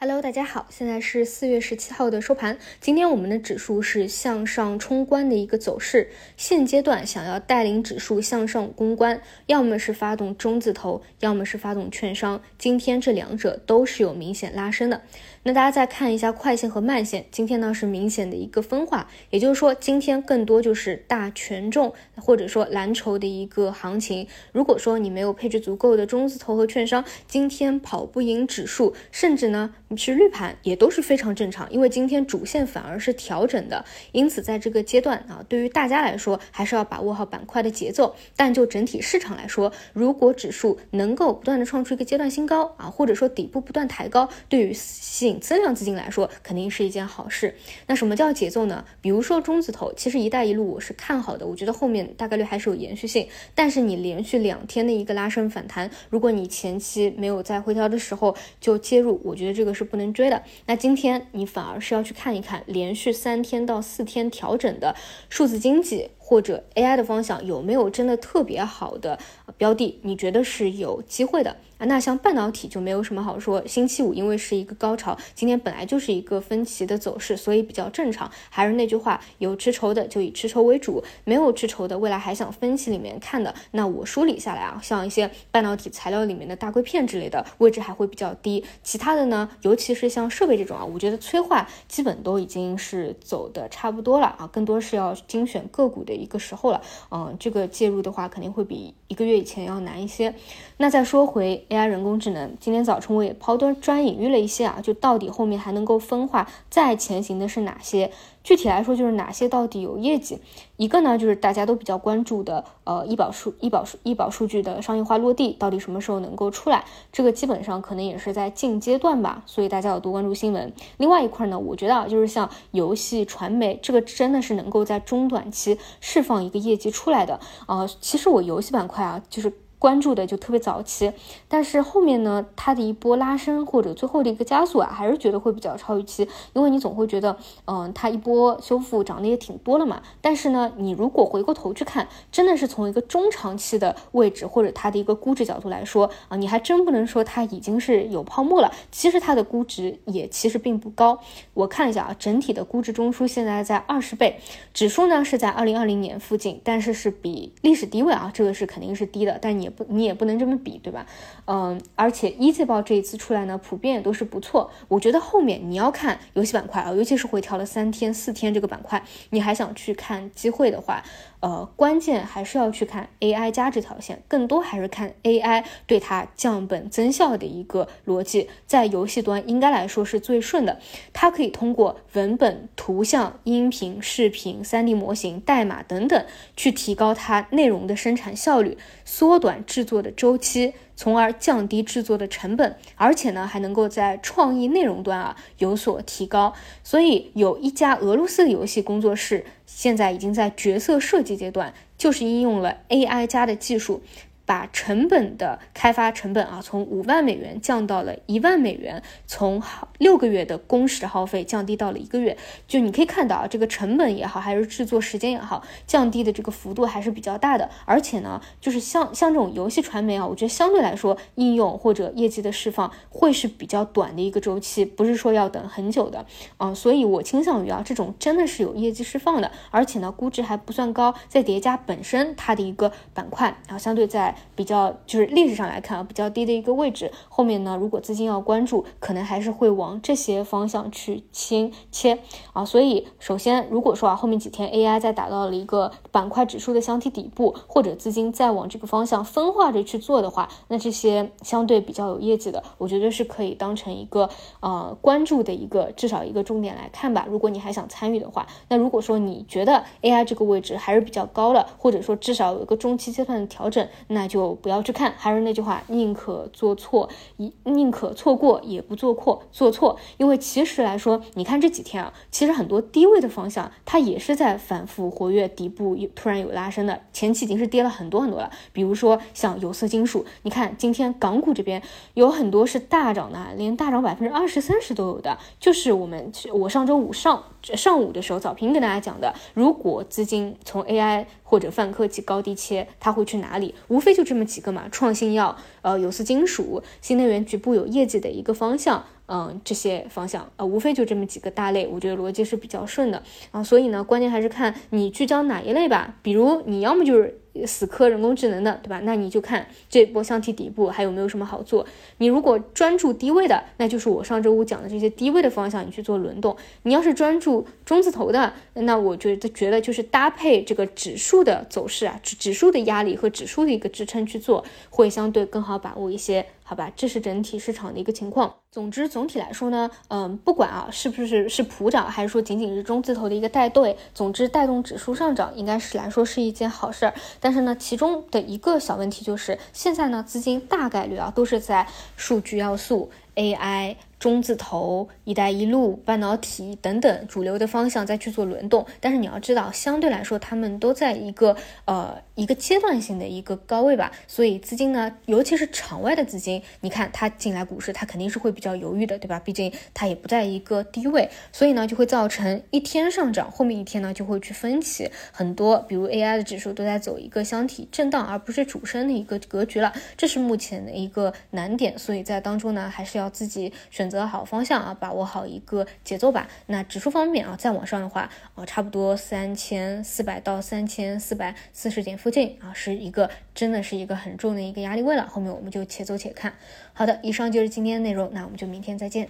Hello，大家好，现在是四月十七号的收盘。今天我们的指数是向上冲关的一个走势。现阶段想要带领指数向上攻关，要么是发动中字头，要么是发动券商。今天这两者都是有明显拉升的。那大家再看一下快线和慢线，今天呢是明显的一个分化，也就是说今天更多就是大权重或者说蓝筹的一个行情。如果说你没有配置足够的中字头和券商，今天跑不赢指数，甚至呢。是绿盘也都是非常正常，因为今天主线反而是调整的，因此在这个阶段啊，对于大家来说还是要把握好板块的节奏。但就整体市场来说，如果指数能够不断的创出一个阶段新高啊，或者说底部不断抬高，对于信增量资金来说肯定是一件好事。那什么叫节奏呢？比如说中字头，其实一带一路我是看好的，我觉得后面大概率还是有延续性。但是你连续两天的一个拉升反弹，如果你前期没有在回调的时候就介入，我觉得这个。是不能追的。那今天你反而是要去看一看，连续三天到四天调整的数字经济。或者 AI 的方向有没有真的特别好的标的？你觉得是有机会的啊？那像半导体就没有什么好说。星期五因为是一个高潮，今天本来就是一个分歧的走势，所以比较正常。还是那句话，有吃筹的就以吃筹为主，没有吃筹的，未来还想分歧里面看的，那我梳理下来啊，像一些半导体材料里面的大硅片之类的位置还会比较低。其他的呢，尤其是像设备这种啊，我觉得催化基本都已经是走的差不多了啊，更多是要精选个股的。一个时候了，嗯，这个介入的话肯定会比一个月以前要难一些。那再说回 AI 人工智能，今天早晨我也抛端专引喻了一些啊，就到底后面还能够分化再前行的是哪些？具体来说就是哪些到底有业绩？一个呢就是大家都比较关注的，呃，医保数医保数医保数据的商业化落地，到底什么时候能够出来？这个基本上可能也是在近阶段吧，所以大家要多关注新闻。另外一块呢，我觉得啊，就是像游戏、传媒，这个真的是能够在中短期释放一个业绩出来的啊。其实我游戏板块啊，就是。关注的就特别早期，但是后面呢，它的一波拉升或者最后的一个加速啊，还是觉得会比较超预期，因为你总会觉得，嗯，它一波修复涨得也挺多了嘛。但是呢，你如果回过头去看，真的是从一个中长期的位置或者它的一个估值角度来说啊，你还真不能说它已经是有泡沫了。其实它的估值也其实并不高。我看一下啊，整体的估值中枢现在在二十倍，指数呢是在二零二零年附近，但是是比历史低位啊，这个是肯定是低的，但你。不，你也不能这么比，对吧？嗯，而且一季报这一次出来呢，普遍也都是不错。我觉得后面你要看游戏板块啊，尤其是回调了三天、四天这个板块，你还想去看机会的话，呃，关键还是要去看 AI 加这条线，更多还是看 AI 对它降本增效的一个逻辑，在游戏端应该来说是最顺的。它可以通过文本、图像、音频、视频、3D 模型、代码等等，去提高它内容的生产效率，缩短。制作的周期，从而降低制作的成本，而且呢，还能够在创意内容端啊有所提高。所以，有一家俄罗斯的游戏工作室，现在已经在角色设计阶段，就是应用了 AI 加的技术。把成本的开发成本啊，从五万美元降到了一万美元，从六个月的工时耗费降低到了一个月。就你可以看到啊，这个成本也好，还是制作时间也好，降低的这个幅度还是比较大的。而且呢，就是像像这种游戏传媒啊，我觉得相对来说应用或者业绩的释放会是比较短的一个周期，不是说要等很久的啊。所以我倾向于啊，这种真的是有业绩释放的，而且呢，估值还不算高，再叠加本身它的一个板块，然后相对在。比较就是历史上来看啊，比较低的一个位置。后面呢，如果资金要关注，可能还是会往这些方向去倾切啊。所以，首先如果说啊，后面几天 AI 再达到了一个板块指数的箱体底部，或者资金再往这个方向分化着去做的话，那这些相对比较有业绩的，我觉得是可以当成一个呃关注的一个至少一个重点来看吧。如果你还想参与的话，那如果说你觉得 AI 这个位置还是比较高了，或者说至少有一个中期阶段的调整，那就不要去看，还是那句话，宁可做错，一宁可错过也不做错。做错，因为其实来说，你看这几天啊，其实很多低位的方向，它也是在反复活跃，底部有突然有拉升的，前期已经是跌了很多很多了。比如说像有色金属，你看今天港股这边有很多是大涨的，连大涨百分之二十三十都有的，就是我们我上周五上上午的时候早评跟大家讲的，如果资金从 AI 或者泛科技高低切，它会去哪里？无非就这么几个嘛，创新药、呃有色金属、新能源局部有业绩的一个方向。嗯，这些方向呃，无非就这么几个大类，我觉得逻辑是比较顺的啊。所以呢，关键还是看你聚焦哪一类吧。比如你要么就是死磕人工智能的，对吧？那你就看这波箱体底部还有没有什么好做。你如果专注低位的，那就是我上周五讲的这些低位的方向，你去做轮动。你要是专注中字头的，那我觉得觉得就是搭配这个指数的走势啊，指指数的压力和指数的一个支撑去做，会相对更好把握一些。好吧，这是整体市场的一个情况。总之，总体来说呢，嗯，不管啊是不是是普涨，还是说仅仅是中字头的一个带队，总之带动指数上涨，应该是来说是一件好事儿。但是呢，其中的一个小问题就是，现在呢，资金大概率啊都是在数据要素、AI。中字头、一带一路、半导体等等主流的方向再去做轮动，但是你要知道，相对来说，他们都在一个呃一个阶段性的一个高位吧，所以资金呢，尤其是场外的资金，你看它进来股市，它肯定是会比较犹豫的，对吧？毕竟它也不在一个低位，所以呢，就会造成一天上涨，后面一天呢就会去分歧，很多比如 AI 的指数都在走一个箱体震荡，而不是主升的一个格局了，这是目前的一个难点，所以在当中呢，还是要自己选。选择好方向啊，把握好一个节奏吧。那指数方面啊，再往上的话，呃，差不多三千四百到三千四百四十点附近啊，是一个真的是一个很重的一个压力位了。后面我们就且走且看。好的，以上就是今天的内容，那我们就明天再见。